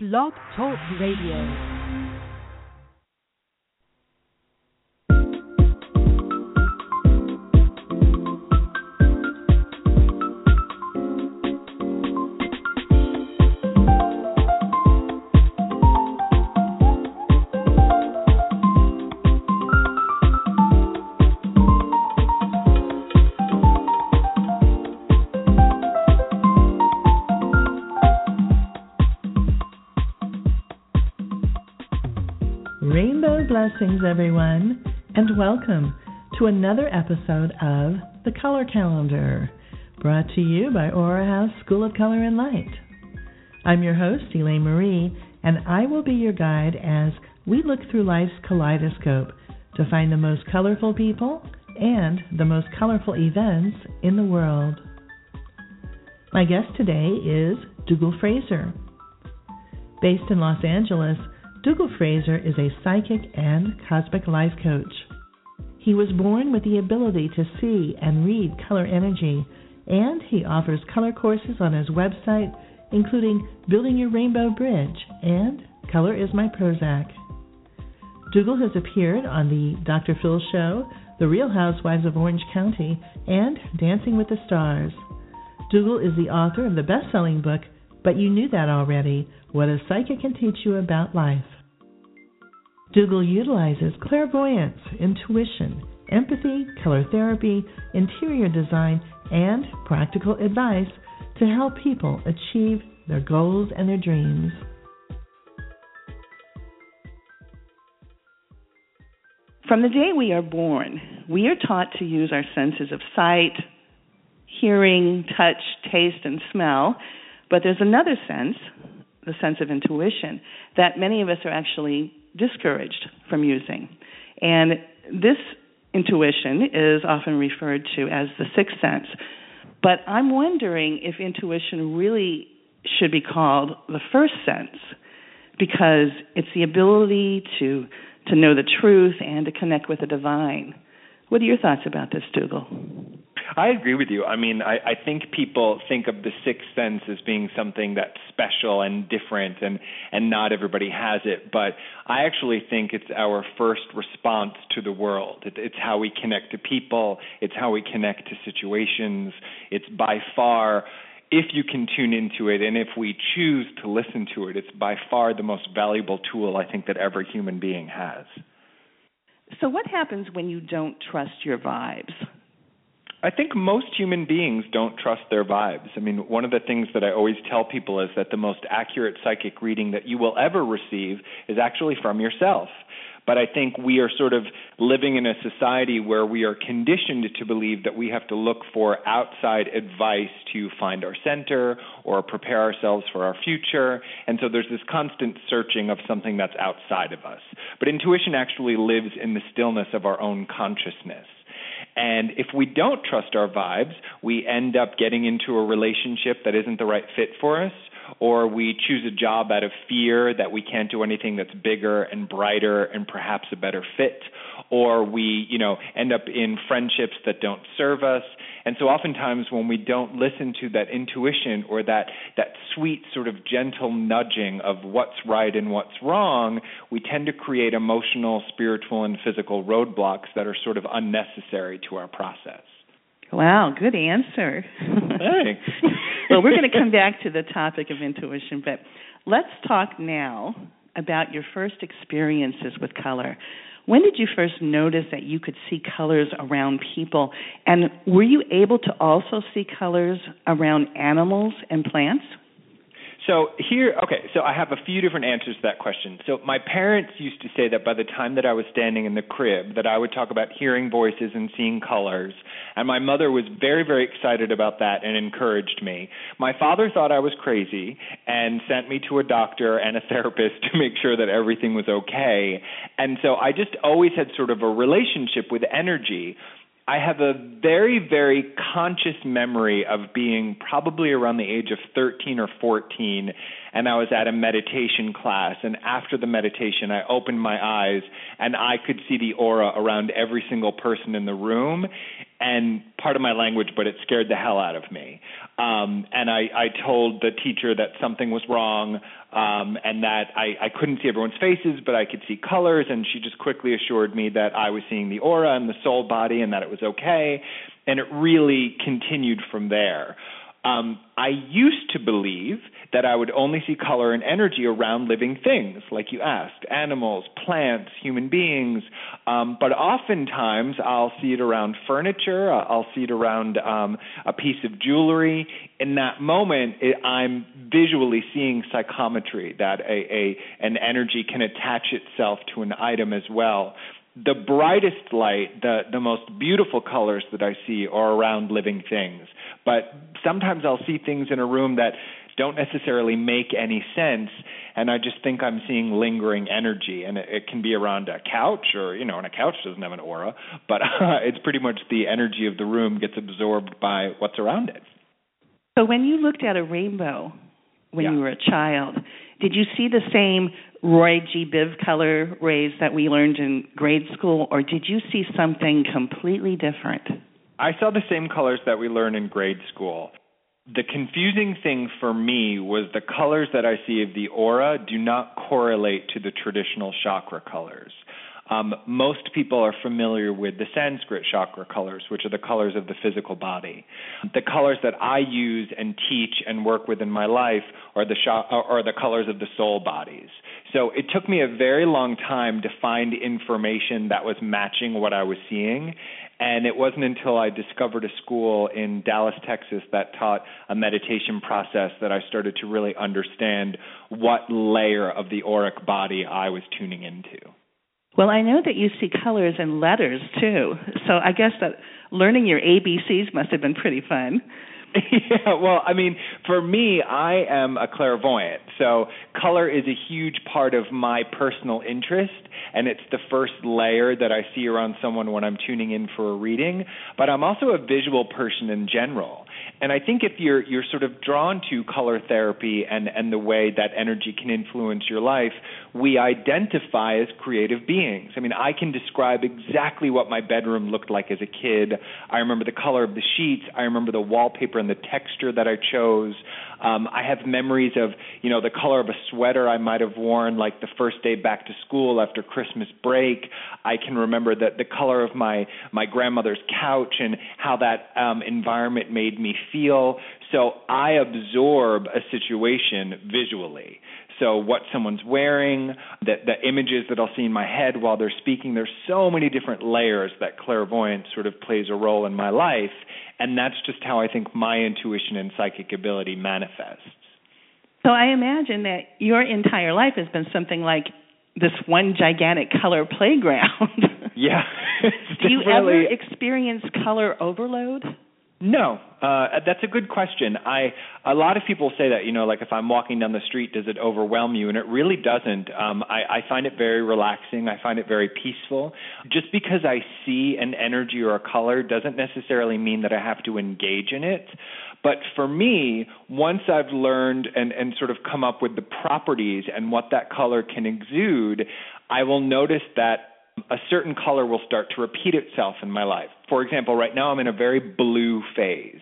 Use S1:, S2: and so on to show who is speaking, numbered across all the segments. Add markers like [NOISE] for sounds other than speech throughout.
S1: Blog Talk Radio.
S2: Blessings, everyone, and welcome to another episode of The Color Calendar, brought to you by Aura House School of Color and Light. I'm your host, Eleyne-Mari, and I will be your guide as we look through life's kaleidoscope to find the most colorful people and the most colorful events in the world. My guest today is Dougall Fraser. Based in Los Angeles, Dougall Fraser is a psychic and cosmic life coach. He was born with the ability to see and read color energy, and he offers color courses on his website, including Building Your Rainbow Bridge and Color is My Prozac. Dougall has appeared on the Dr. Phil Show, The Real Housewives of Orange County, and Dancing with the Stars. Dougall is the author of the best selling book, But You Knew That Already what a Psychic Can Teach You About Life. Dougall utilizes clairvoyance, intuition, empathy, color therapy, interior design, and practical advice to help people achieve their goals and their dreams.
S3: From the day we are born, we are taught to use our senses of sight, hearing, touch, taste, and smell. But there's another sense, the sense of intuition, that many of us are actually discouraged from using. And this intuition is often referred to as the sixth sense. But I'm wondering if intuition really should be called the first sense because it's the ability to to know the truth and to connect with the divine. What are your thoughts about this, Dougall?
S4: I agree with you. I mean, I, I think people think of the sixth sense as being something that's special and different, and and not everybody has it. But I actually think it's our first response to the world. It, it's how we connect to people. It's how we connect to situations. It's by far if you can tune into it and if we choose to listen to it, it's by far the most valuable tool I think that every human being has.
S3: So, what happens when you don't trust your vibes?
S4: I think most human beings don't trust their vibes. I mean, one of the things that I always tell people is that the most accurate psychic reading that you will ever receive is actually from yourself. But I think we are sort of living in a society where we are conditioned to believe that we have to look for outside advice to find our center or prepare ourselves for our future. And so there's this constant searching of something that's outside of us. But intuition actually lives in the stillness of our own consciousness. And if we don't trust our vibes, we end up getting into a relationship that isn't the right fit for us, or we choose a job out of fear that we can't do anything that's bigger and brighter and perhaps a better fit, or we, you know, end up in friendships that don't serve us. And so oftentimes when we don't listen to that intuition or that that sweet sort of gentle nudging of what's right and what's wrong, we tend to create emotional, spiritual and physical roadblocks that are sort of unnecessary to our process.
S3: Wow, good answer.
S4: Thanks. [LAUGHS]
S3: well, we're going to come back to the topic of intuition, but let's talk now about your first experiences with color. When did you first notice that you could see colors around people? And were you able to also see colors around animals and plants?
S4: So here, okay, so I have a few different answers to that question. So my parents used to say that by the time that I was standing in the crib, that I would talk about hearing voices and seeing colors, and my mother was very, very excited about that and encouraged me. My father thought I was crazy and sent me to a doctor and a [LAUGHS] therapist to make sure that everything was okay. And so I just always had sort of a relationship with energy I have a very, very conscious memory of being probably around the age of 13 or 14, and I was at a meditation class. And after the meditation, I opened my eyes and I could see the aura around every single person in the room. And part of my language, but it scared the hell out of me. Um, and I, I told the teacher that something was wrong um, and that I, I couldn't see everyone's faces, but I could see colors. And she just quickly assured me that I was seeing the aura and the soul body and that it was okay. And it really continued from there. Um, I used to believe that I would only see color and energy around living things, like you asked animals, plants, human beings. Um, but oftentimes I'll see it around furniture, I'll see it around um, a piece of jewelry. In that moment, it, I'm visually seeing psychometry, that a, a, an energy can attach itself to an item as well the brightest light, the the most beautiful colors that I see are around living things. But sometimes I'll see things in a room that don't necessarily make any sense and I just think I'm seeing lingering energy and it, it can be around a couch or you know and a couch doesn't have an aura but uh, [LAUGHS] it's pretty much the energy of the room gets absorbed by what's around it.
S3: So when you looked at a rainbow when
S4: yeah.
S3: you were a child, did you see the same Roy G. Biv color rays that we learned in grade school, or did you see something completely different?
S4: I saw the same colors that we learned in grade school. The confusing thing for me was the colors that I see of the aura do not correlate to the traditional chakra colors. Um, most people are familiar with the Sanskrit chakra colors, which are the colors of the physical body. The colors that I use and teach and work with in my life are the sh- are the colors of the soul bodies. So it took me a very long time to find information that was matching what I was seeing. And it wasn't until I discovered a school in Dallas, Texas that taught a meditation process that I started to really understand what layer of the auric body I was tuning into.
S3: Well, I know that you see colors and letters too. So I guess that learning your ABCs must have been pretty fun. [LAUGHS]
S4: yeah, well, I mean, for me, I am a clairvoyant. So color is a huge part of my personal interest, and it's the first layer that I see around someone when I'm tuning in for a reading. But I'm also a visual person in general. And I think if you're you're sort of drawn to color therapy and and the way that energy can influence your life, we identify as creative beings. I mean, I can describe exactly what my bedroom looked like as a kid. I remember the color of the sheets. I remember the wallpaper and the texture that I chose. Um, I have memories of, you know, the color of a sweater I might have worn like the first day back to school after Christmas break. I can remember the the color of my my grandmother's couch and how that um, environment made me feel. So I absorb a situation visually. So what someone's wearing, the, the images that I'll see in my head while they're speaking, there's so many different layers that clairvoyance sort of plays a role in my life. And that's just how I think my intuition and psychic ability manifests.
S3: So I imagine that your entire life has been something like this one gigantic color playground.
S4: yeah. [LAUGHS]
S3: Do you ever experience color overload?
S4: No, uh, that's a good question. I a lot of people say that you know, like if I'm walking down the street, does it overwhelm you? And it really doesn't. Um, I, I find it very relaxing. I find it very peaceful. Just because I see an energy or a color doesn't necessarily mean that I have to engage in it. But for me, once I've learned and, and sort of come up with the properties and what that color can exude, I will notice that a certain color will start to repeat itself in my life. For example, right now I'm in a very blue phase.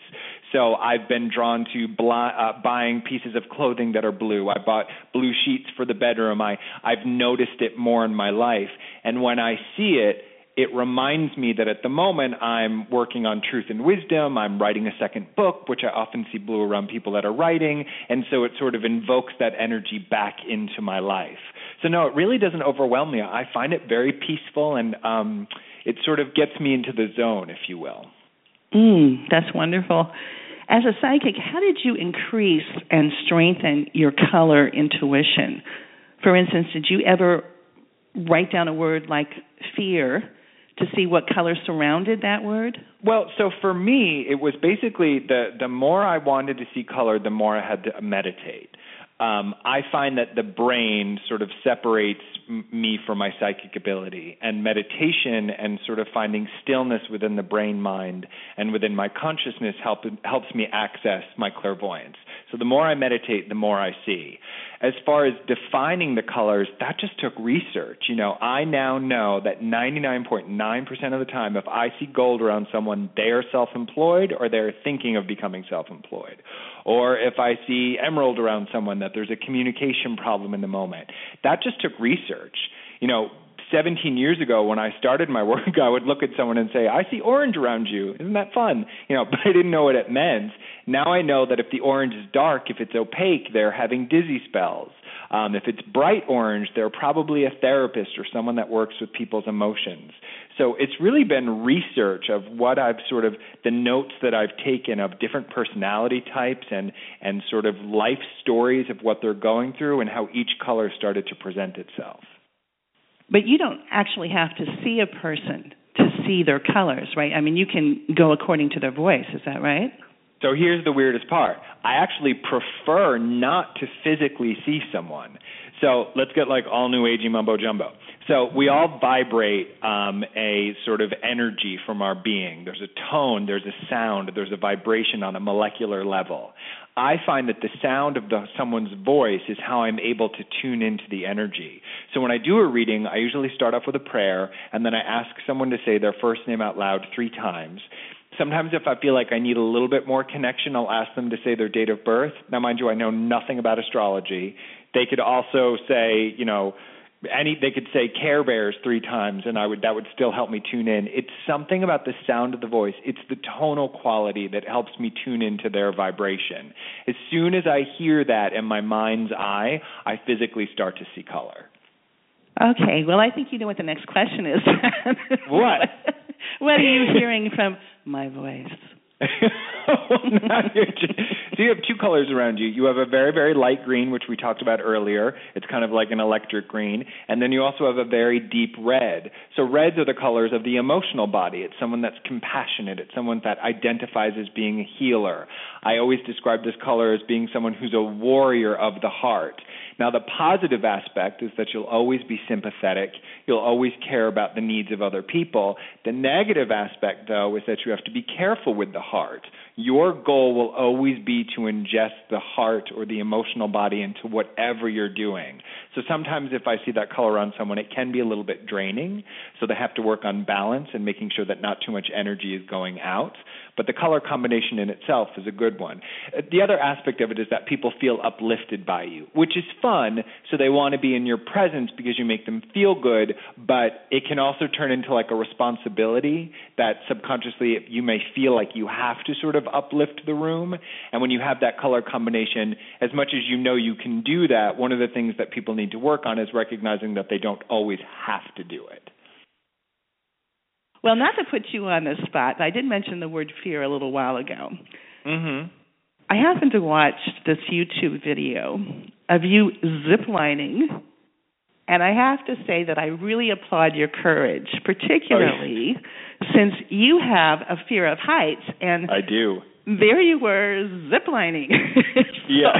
S4: So I've been drawn to bl- uh, buying pieces of clothing that are blue. I bought blue sheets for the bedroom. I I've noticed it more in my life, and when I see it, it reminds me that at the moment I'm working on truth and wisdom. I'm writing a second book, which I often see blue around people that are writing, and so it sort of invokes that energy back into my life. So no, it really doesn't overwhelm me. I find it very peaceful, and um, it sort of gets me into the zone, if you will.
S3: Mm, that's wonderful. As a psychic, how did you increase and strengthen your color intuition? For instance, did you ever write down a word like fear to see what color surrounded that word?
S4: Well, so for me, it was basically the the more I wanted to see color, the more I had to meditate um, I find that the brain sort of separates m- me from my psychic ability, and meditation and sort of finding stillness within the brain mind and within my consciousness help, helps me access my clairvoyance. So the more I meditate, the more I see. As far as defining the colors, that just took research. You know, I now know that 99.9% of the time, if I see gold around someone, they are self employed or they're thinking of becoming self employed. Or if I see emerald around someone, that there's a communication problem in the moment. That just took research. You know, 17 years ago when I started my [LAUGHS] work, I would look at someone and say, "I see orange around you. Isn't that fun?" You know, [LAUGHS] but I didn't know what it meant. Now I know that if the orange is dark, if it's opaque, they're having dizzy spells. Um, if it's bright orange, they're probably a therapist or someone that works with people's emotions. So it's really been research of what I've sort of the notes that I've taken of different personality types and and sort of life stories of what they're going through and how each color started to present itself.
S3: But you don't actually have to see a person to see their colors, right? I mean, you can go according to their voice. Is that right?
S4: So here's the weirdest part. I actually prefer not to physically see someone. So let's get like all new agey mumbo jumbo. So we all vibrate um, a sort of energy from our being. There's a tone, there's a sound, there's a vibration on a molecular level. I find that the sound of the, someone's voice is how I'm able to tune into the energy. So when I do a reading, I usually start off with a prayer, and then I ask someone to say their first name out loud three times. Sometimes, if I feel like I need a little bit more connection, I'll ask them to say their date of birth. Now, mind you, I know nothing about astrology. They could also say, you know, any they could say Care Bears three times, and I would that would still help me tune in. It's something about the sound of the voice. It's the tonal quality that helps me tune into their vibration. As soon as I hear that in my mind's eye, I physically start to see color.
S3: Okay, well, I think you know what the next question is. [LAUGHS]
S4: what?
S3: what are you hearing from my voice? [LAUGHS]
S4: so you have two colors around you. You have a very, very light green, which we talked about earlier. It's kind of like an electric green. And then you also have a very deep red. So reds are the colors of the emotional body. It's someone that's compassionate. It's someone that identifies as being a healer. I always describe this color as being someone who's a warrior of the heart. Now, the positive aspect is that you'll always be sympathetic. You'll always care about the needs of other people. The negative aspect, though, is that you have to be careful with the heart. Your goal will always be to ingest the heart or the emotional body into whatever you're doing. So sometimes if I see that color on someone, it can be a little bit draining. So they have to work on balance and making sure that not too much energy is going out. But the color combination in itself is a good one. Uh, the other aspect of it is that people feel uplifted by you, which is fun. So they want to be in your presence because you make them feel good. But it can also turn into like a responsibility that subconsciously you may feel like you have to sort of uplift the room. And when you have that color combination, as much as you know you can do that, one of the things that people need to work on is recognizing that they don't always have to do it.
S3: Well, not to put you on the spot, but I did mention the word fear a little while ago.
S4: Mhm.
S3: I happened to watch this YouTube video of you ziplining, and I have to say that I really applaud your courage, particularly
S4: oh,
S3: since you have a fear of heights and
S4: I do.
S3: There you were ziplining. [LAUGHS]
S4: so, yeah.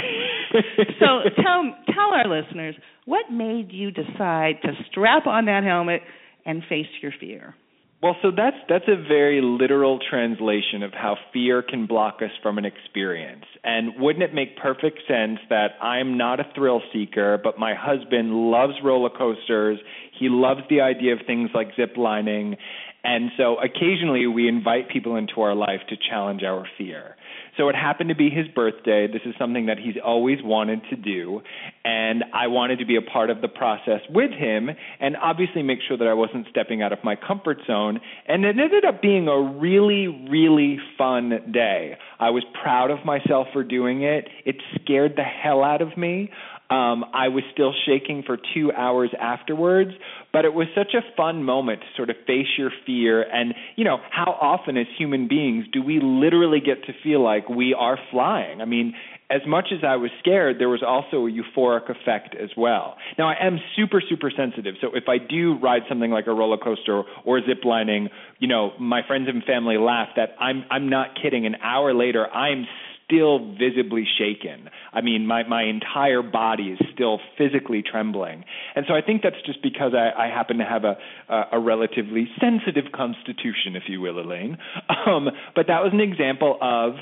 S3: so tell tell our listeners what made you decide to strap on that helmet and face your fear.
S4: Well, so that's that's a very literal translation of how fear can block us from an experience. And wouldn't it make perfect sense that I'm not a thrill seeker, but my husband loves roller coasters. He loves the idea of things like zip lining. And so occasionally we invite people into our life to challenge our fear. So it happened to be his birthday. This is something that he's always wanted to do. And I wanted to be a part of the process with him and obviously make sure that I wasn't stepping out of my comfort zone. And it ended up being a really, really fun day. I was proud of myself for doing it. It scared the hell out of me. Um, I was still shaking for two hours afterwards, but it was such a fun moment to sort of face your fear. And, you know, how often as human beings do we literally get to feel like we are flying? I mean, as much as I was scared, there was also a euphoric effect as well. Now, I am super, super sensitive. So if I do ride something like a roller coaster or zip lining, you know, my friends and family laugh that I'm, I'm not kidding. An hour later, I'm still visibly shaken. I mean, my my entire body is still physically trembling, and so I think that's just because I, I happen to have a, a a relatively sensitive constitution, if you will, Eleyne. Um, but that was an example of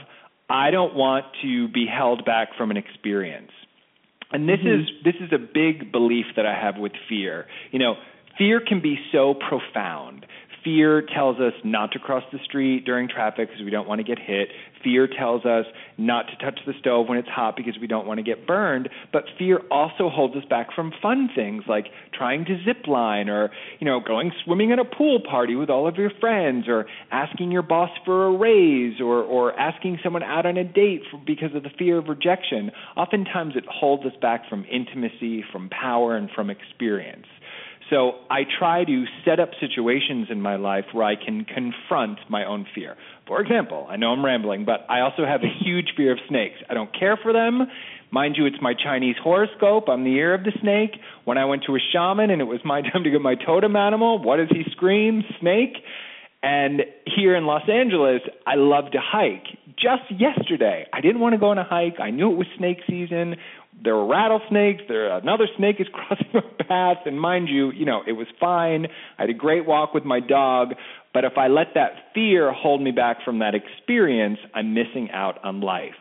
S4: I don't want to be held back from an experience. And this
S3: Mhm.
S4: is this is a big belief that I have with fear. You know, fear can be so profound. Fear tells us not to cross the street during traffic because we don't want to get hit. Fear tells us not to touch the stove when it's hot because we don't want to get burned. But fear also holds us back from fun things like trying to zip line or, you know, going swimming at a pool party with all of your friends or asking your boss for a raise or, or asking someone out on a date for, because of the fear of rejection. Oftentimes it holds us back from intimacy, from power, and from experience. So I try to set up situations in my life where I can confront my own fear. For example, I know I'm rambling, but I also have a huge fear of snakes. I don't care for them. Mind you, it's my Chinese horoscope. I'm the year of the snake. When I went to a shaman and it was my [LAUGHS] time to get my totem animal, what does he scream? Snake. And here in Los Angeles, I love to hike. Just yesterday, I didn't want to go on a hike. I knew it was snake season. There were rattlesnakes. There another snake is [LAUGHS] crossing my path, and mind you, you know it was fine. I had a great walk with my dog. But if I let that fear hold me back from that experience, I'm missing out on life.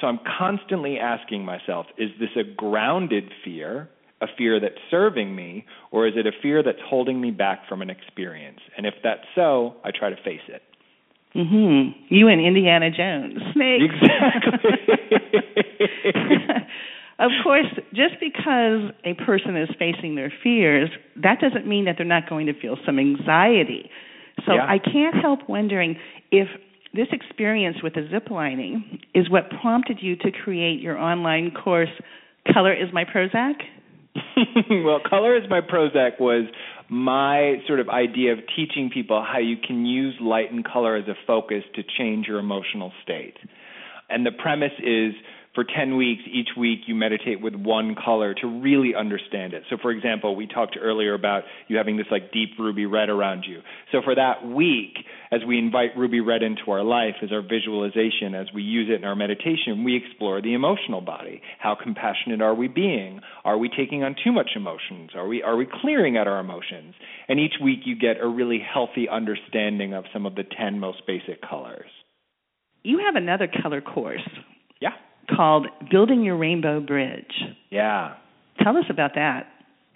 S4: So I'm constantly asking myself: Is this a grounded fear? a fear that's serving me, or is it a fear that's holding me back from an experience? And if that's so, I try to face it.
S3: Mhm. You and Indiana Jones. Snakes.
S4: Exactly. [LAUGHS] [LAUGHS]
S3: of course, just because a person is facing their fears, that doesn't mean that they're not going to feel some anxiety. So
S4: Yeah.
S3: I can't help wondering if this experience with the zip lining is what prompted you to create your online course Color is My Prozac? [LAUGHS]
S4: well, color is my Prozac was my sort of idea of teaching people how you can use light and color as a focus to change your emotional state. And the premise is for 10 weeks, each week you meditate with one color to really understand it. So, for example, we talked earlier about you having this like deep ruby red around you. So, for that week, as we invite ruby red into our life as our visualization, as we use it in our meditation, we explore the emotional body. How compassionate are we being? Are we taking on too much emotions? Are we are we clearing out our emotions? And each week you get a really healthy understanding of some of the 10 most basic colors.
S3: You have another color course. Called Building Your Rainbow Bridge.
S4: Yeah.
S3: Tell us about that.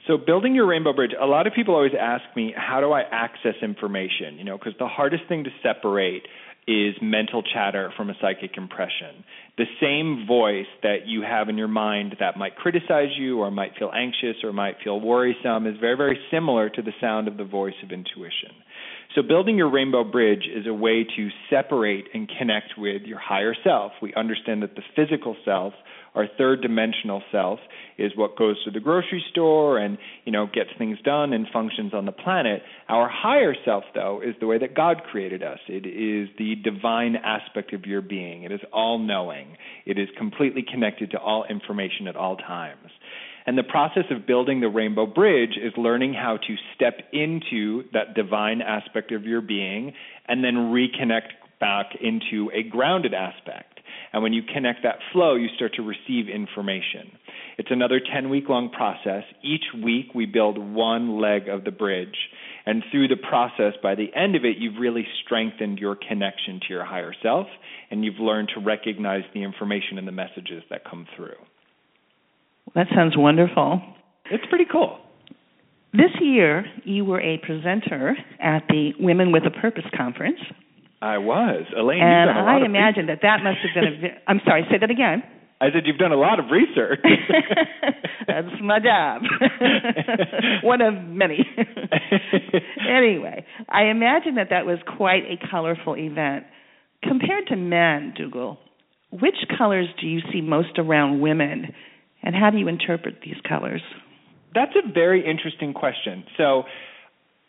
S4: So building your rainbow bridge, a lot of people always ask me, how do I access information? You know, because the hardest thing to separate is mental chatter from a psychic impression. The same voice that you have in your mind that might criticize you or might feel anxious or might feel worrisome is very, very similar to the sound of the voice of intuition. So, building your rainbow bridge is a way to separate and connect with your higher self. We understand that the physical self, our third dimensional self, is what goes to the grocery store and, you know, gets things done and functions on the planet. Our higher self, though, is the way that God created us. It is the divine aspect of your being. It is all knowing. It is completely connected to all information at all times. And the process of building the rainbow bridge is learning how to step into that divine aspect of your being and then reconnect back into a grounded aspect. And when you connect that flow, you start to receive information. It's another 10 week long process. Each week, we build one leg of the bridge. And through the process, by the end of it, you've really strengthened your connection to your higher self, and you've learned to recognize the information and the messages that come through.
S3: That sounds wonderful.
S4: It's pretty cool.
S3: This year, you were a presenter at the Women with a Purpose conference,
S4: I was. Eleyne,
S3: and
S4: you've done a lot
S3: I imagine that that must have been a. [LAUGHS] ve- I'm sorry, say that again.
S4: I said you've done a lot of research. [LAUGHS]
S3: That's my job. [LAUGHS] One of many. anyway, I imagine that that was quite a colorful event. Compared to men, Dougall, which colors do you see most around women, and how do you interpret these colors?
S4: That's a very interesting question. So,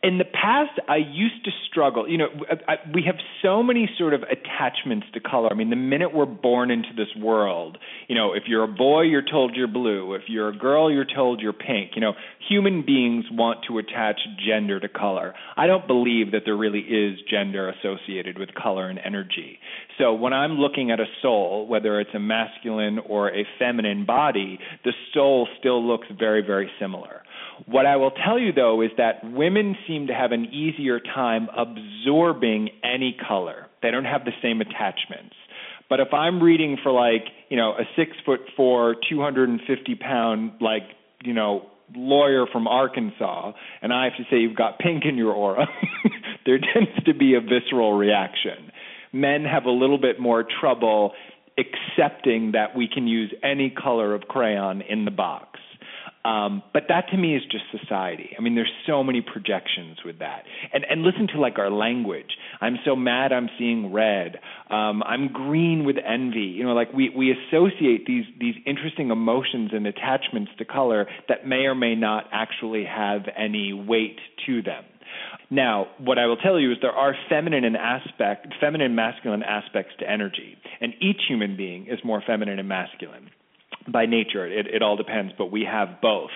S4: in the past, I used to struggle. You know, I, I, we have so many sort of attachments to color. I mean, the minute we're born into this world, you know, if you're a boy, you're told you're blue. If you're a girl, you're told you're pink. You know, human beings want to attach gender to color. I don't believe that there really is gender associated with color and energy. So when I'm looking at a soul, whether it's a masculine or a feminine body, the soul still looks very, very similar. What I will tell you though is that women seem to have an easier time absorbing any color. They don't have the same attachments. But if I'm reading for like, you know, a six foot four, 250 pound, like, you know, lawyer from Arkansas, and I have to say you've got pink in your aura, [LAUGHS] there tends to be a visceral reaction. Men have a little bit more trouble accepting that we can use any color of crayon in the box. Um, but that to me is just society. I mean, there's so many projections with that. And and listen to like our language. I'm so mad I'm seeing red. Um, I'm green with envy. You know, like we we associate these these interesting emotions and attachments to color that may or may not actually have any weight to them. Now, what I will tell you is there are feminine and aspect, feminine and masculine aspects to energy, and each human being is more feminine and masculine by nature. It, it all depends, but we have both.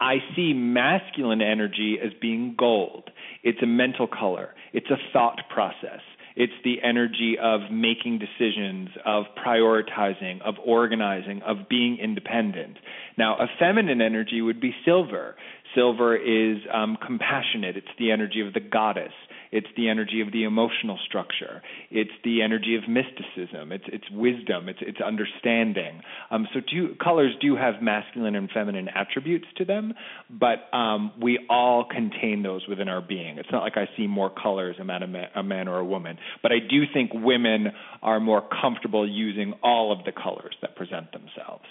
S4: I see masculine energy as being gold. It's a mental color. It's a thought process. It's the energy of making decisions, of prioritizing, of organizing, of being independent. Now, a feminine energy would be silver. Silver is um, compassionate. It's the energy of the goddess. It's the energy of the emotional structure. It's the energy of mysticism. It's it's wisdom. It's it's understanding. Um, so do, colors do have masculine and feminine attributes to them, but um, we all contain those within our being. It's not like I see more colors man, a man or a woman, but I do think women are more comfortable using all of the colors that present themselves.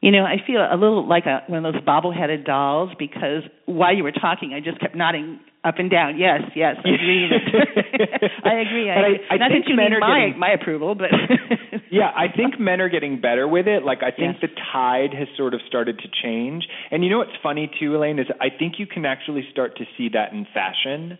S3: You know, I feel a little like a, one of those bobble-headed dolls because while you were talking, I just kept nodding up and down. Yes, yes, I agree. [LAUGHS] [LAUGHS] I agree. I,
S4: I, I
S3: not that you need my
S4: getting,
S3: my approval, but [LAUGHS]
S4: yeah, I think men are getting better with it. Like I think
S3: Yes.
S4: the tide has sort of started to change. And you know what's funny too, Eleyne, is I think you can actually start to see that in fashion.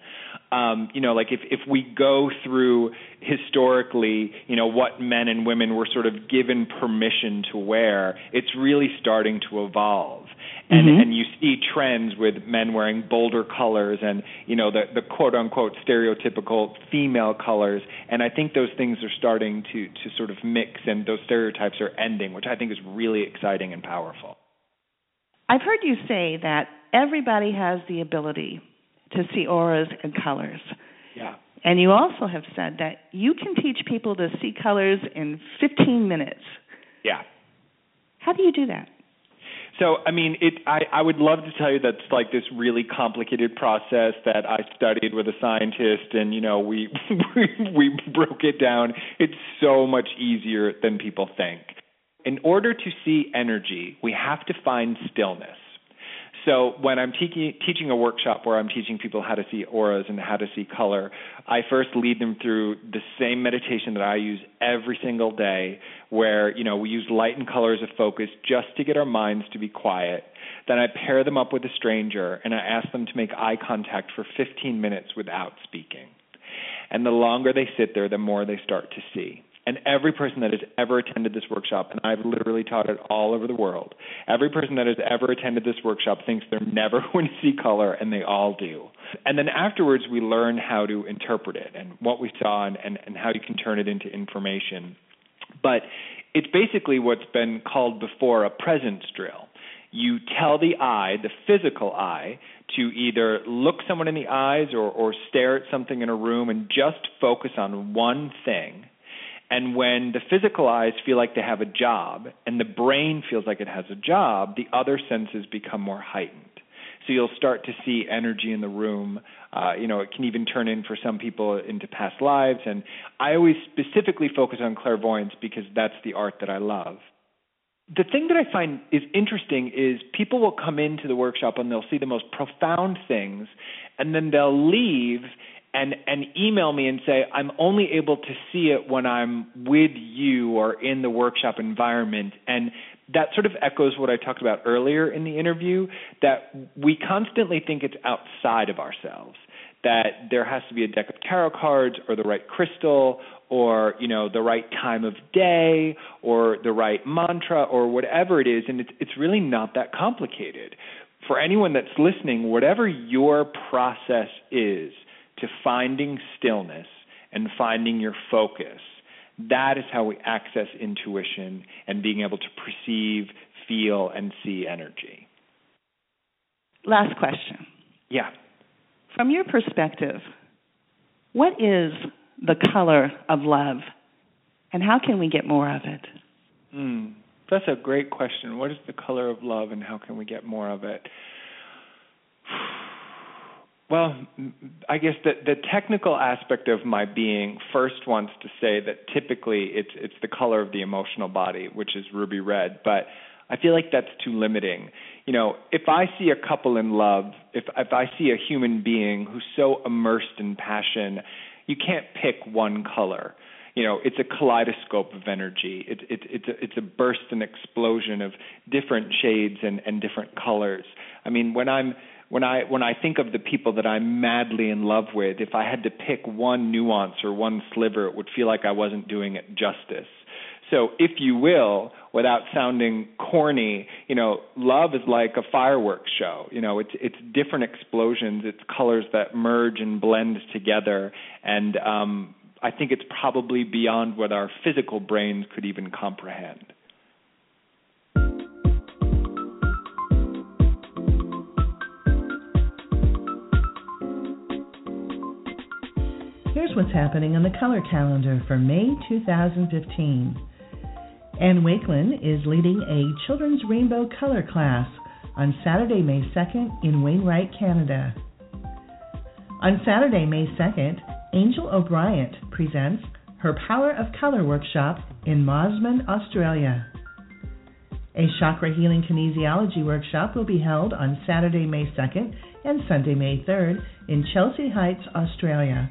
S4: Um, you know, like if if we go through historically, you know, what men and women were sort of given permission to wear, it's really starting to evolve. And
S3: Mhm.
S4: and you see trends with men wearing bolder colors and you know the the quote unquote stereotypical female colors and I think those things are starting to to sort of mix and those stereotypes are ending, which I think is really exciting and powerful.
S3: I've heard you say that everybody has the ability to see auras and colors.
S4: Yeah.
S3: And you also have said that you can teach people to see colors in 15 minutes.
S4: Yeah.
S3: How do you do that?
S4: So, I mean, it. I, I would love to tell you that's like this really complicated process that I studied with a scientist, and you know, we [LAUGHS] we, we broke it down. It's so much easier than people think. In order to see energy, we have to find stillness. So when I'm te- teaching a workshop where I'm teaching people how to see auras and how to see color, I first lead them through the same meditation that I use every single day, where you know we use light and color as a focus just to get our minds to be quiet. Then I pair them up with a stranger and I ask them to make eye contact for 15 minutes without speaking. And the longer they sit there, the more they start to see. And every person that has ever attended this workshop, and I've literally taught it all over the world, every person that has ever attended this workshop thinks they're [LAUGHS] never going to see color, and they all do. And then afterwards, we learn how to interpret it and what we saw and, and, and how you can turn it into information. But it's basically what's been called before a presence drill. You tell the eye, the physical eye, to either look someone in the eyes or, or stare at something in a room and just focus on one thing. And when the physical eyes feel like they have a job and the brain feels like it has a job, the other senses become more heightened. So you'll start to see energy in the room. Uh, you know, it can even turn in for some people into past lives. And I always specifically focus on clairvoyance because that's the art that I love. The thing that I find is interesting is people will come into the workshop and they'll see the most profound things, and then they'll leave and and email me and say I'm only able to see it when I'm with you or in the workshop environment. And that sort of echoes what I talked about earlier in the interview that we constantly think it's outside of ourselves that there has to be a deck of tarot cards or the right crystal or you know the right time of day or the right mantra or whatever it is. And it's it's really not that complicated. For anyone that's listening whatever your process is to finding stillness and finding your focus. That is how we access intuition and being able to perceive, feel, and see energy.
S3: Last question.
S4: Yeah.
S3: From your perspective, what is the color of love? And how can we get more of it?
S4: Mm, that's a great question. What is the color of love and how can we get more of it? Well, I guess the the technical aspect of my being first wants to say that typically it's it's the color of the emotional body, which is ruby red, but I feel like that's too limiting. You know, if I see a couple in love, if if I see a human being who's so immersed in passion, you can't pick one color. You know, it's a kaleidoscope of energy. It's it's it's a, it's a burst and explosion of different shades and and different colors. I mean, when I'm when I when I think of the people that I'm madly in love with, if I had to pick one nuance or one sliver, it would feel like I wasn't doing it justice. So, if you will, without sounding corny, you know, love is like a fireworks show. You know, it's it's different explosions, it's colors that merge and blend together, and um, I think it's probably beyond what our physical brains could even comprehend.
S2: What's happening on the color calendar for May 2015. Anne Wakelin is leading a children's rainbow color class on Saturday, May 2nd in Wainwright, Canada. On Saturday, May 2nd, Angel O'Brien presents her Power of Color workshop in Mosman, Australia. A chakra healing kinesiology workshop will be held on Saturday, May 2nd and Sunday, May 3rd in Chelsea Heights, Australia.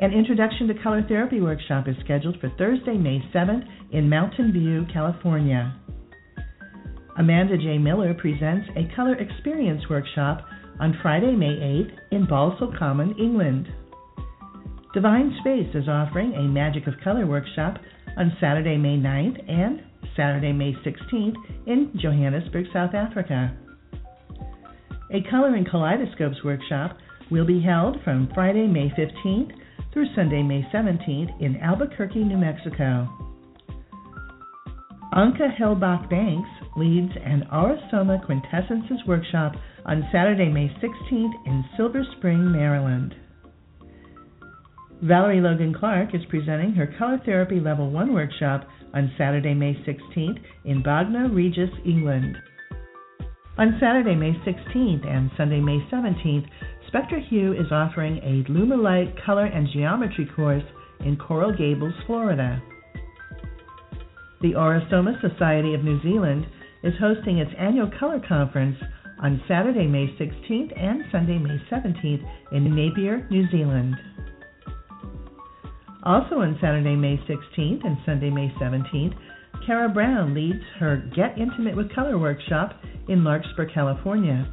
S2: An Introduction to Color Therapy workshop is scheduled for Thursday, May 7th in Mountain View, California. Amanda J. Miller presents a Color Experience workshop on Friday, May 8th in Balsall Common, England. Divine Space is offering a Magic of Color workshop on Saturday, May 9th and Saturday, May 16th in Johannesburg, South Africa. A Coloring Kaleidoscopes workshop will be held from Friday, May 15th through Sunday, May 17th in Albuquerque, New Mexico. Anka Helbach Banks leads an Aura-Soma Quintessences workshop on Saturday, May 16th in Silver Spring, Maryland. Valerie Logan Clark is presenting her Color Therapy Level 1 workshop on Saturday, May 16th in Bognor Regis, England. On Saturday, May 16th and Sunday, May 17th, Spectra Hue is offering a Lumilight Color and Geometry course in Coral Gables, Florida. The Aura-Soma Society of New Zealand is hosting its annual color conference on Saturday, May 16th and Sunday, May 17th in Napier, New Zealand. Also on Saturday, May 16th and Sunday, May 17th, Kara Brown leads her Get Intimate with Color workshop in Larkspur, California.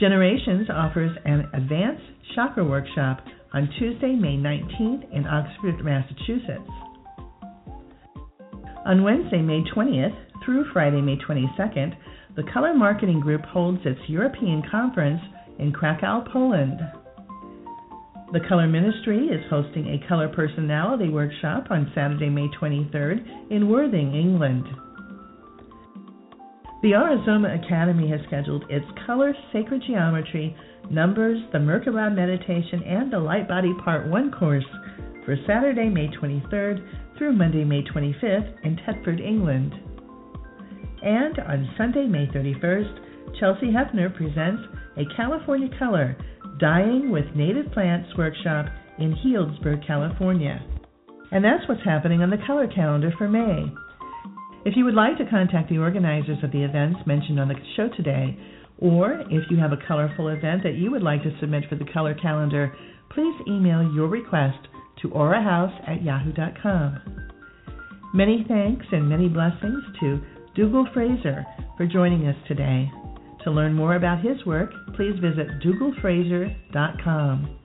S2: Generations offers an advanced chakra workshop on Tuesday, May 19th in Oxford, Massachusetts. On Wednesday, May 20th through Friday, May 22nd, the Color Marketing Group holds its European conference in Krakow, Poland. The Color Ministry is hosting a Color Personality Workshop on Saturday, May 23rd in Worthing, England. The Aura-Soma Academy has scheduled its Color Sacred Geometry, Numbers, the Merkaba Meditation, and the Light Body Part 1 course for Saturday, May 23rd through Monday, May 25th in Thetford, England. And on Sunday, May 31st, Chelsea Hefner presents a California Color Dyeing with Native Plants workshop in Healdsburg, California. And that's what's happening on the color calendar for May. If you would like to contact the organizers of the events mentioned on the show today, or if you have a colorful event that you would like to submit for the color calendar, please email your request to aurahouse at yahoo.com. Many thanks and many blessings to Dougall Fraser for joining us today. To learn more about his work, please visit dougallfraser.com.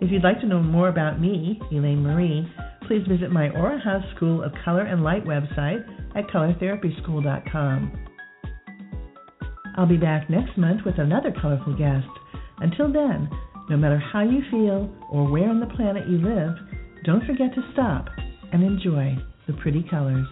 S2: If you'd like to know more about me, Eleyne-Mari, please visit my Aura House School of Color and Light website at colortherapyschool.com. I'll be back next month with another colorful guest. Until then, no matter how you feel or where on the planet you live, don't forget to stop and enjoy the pretty colors.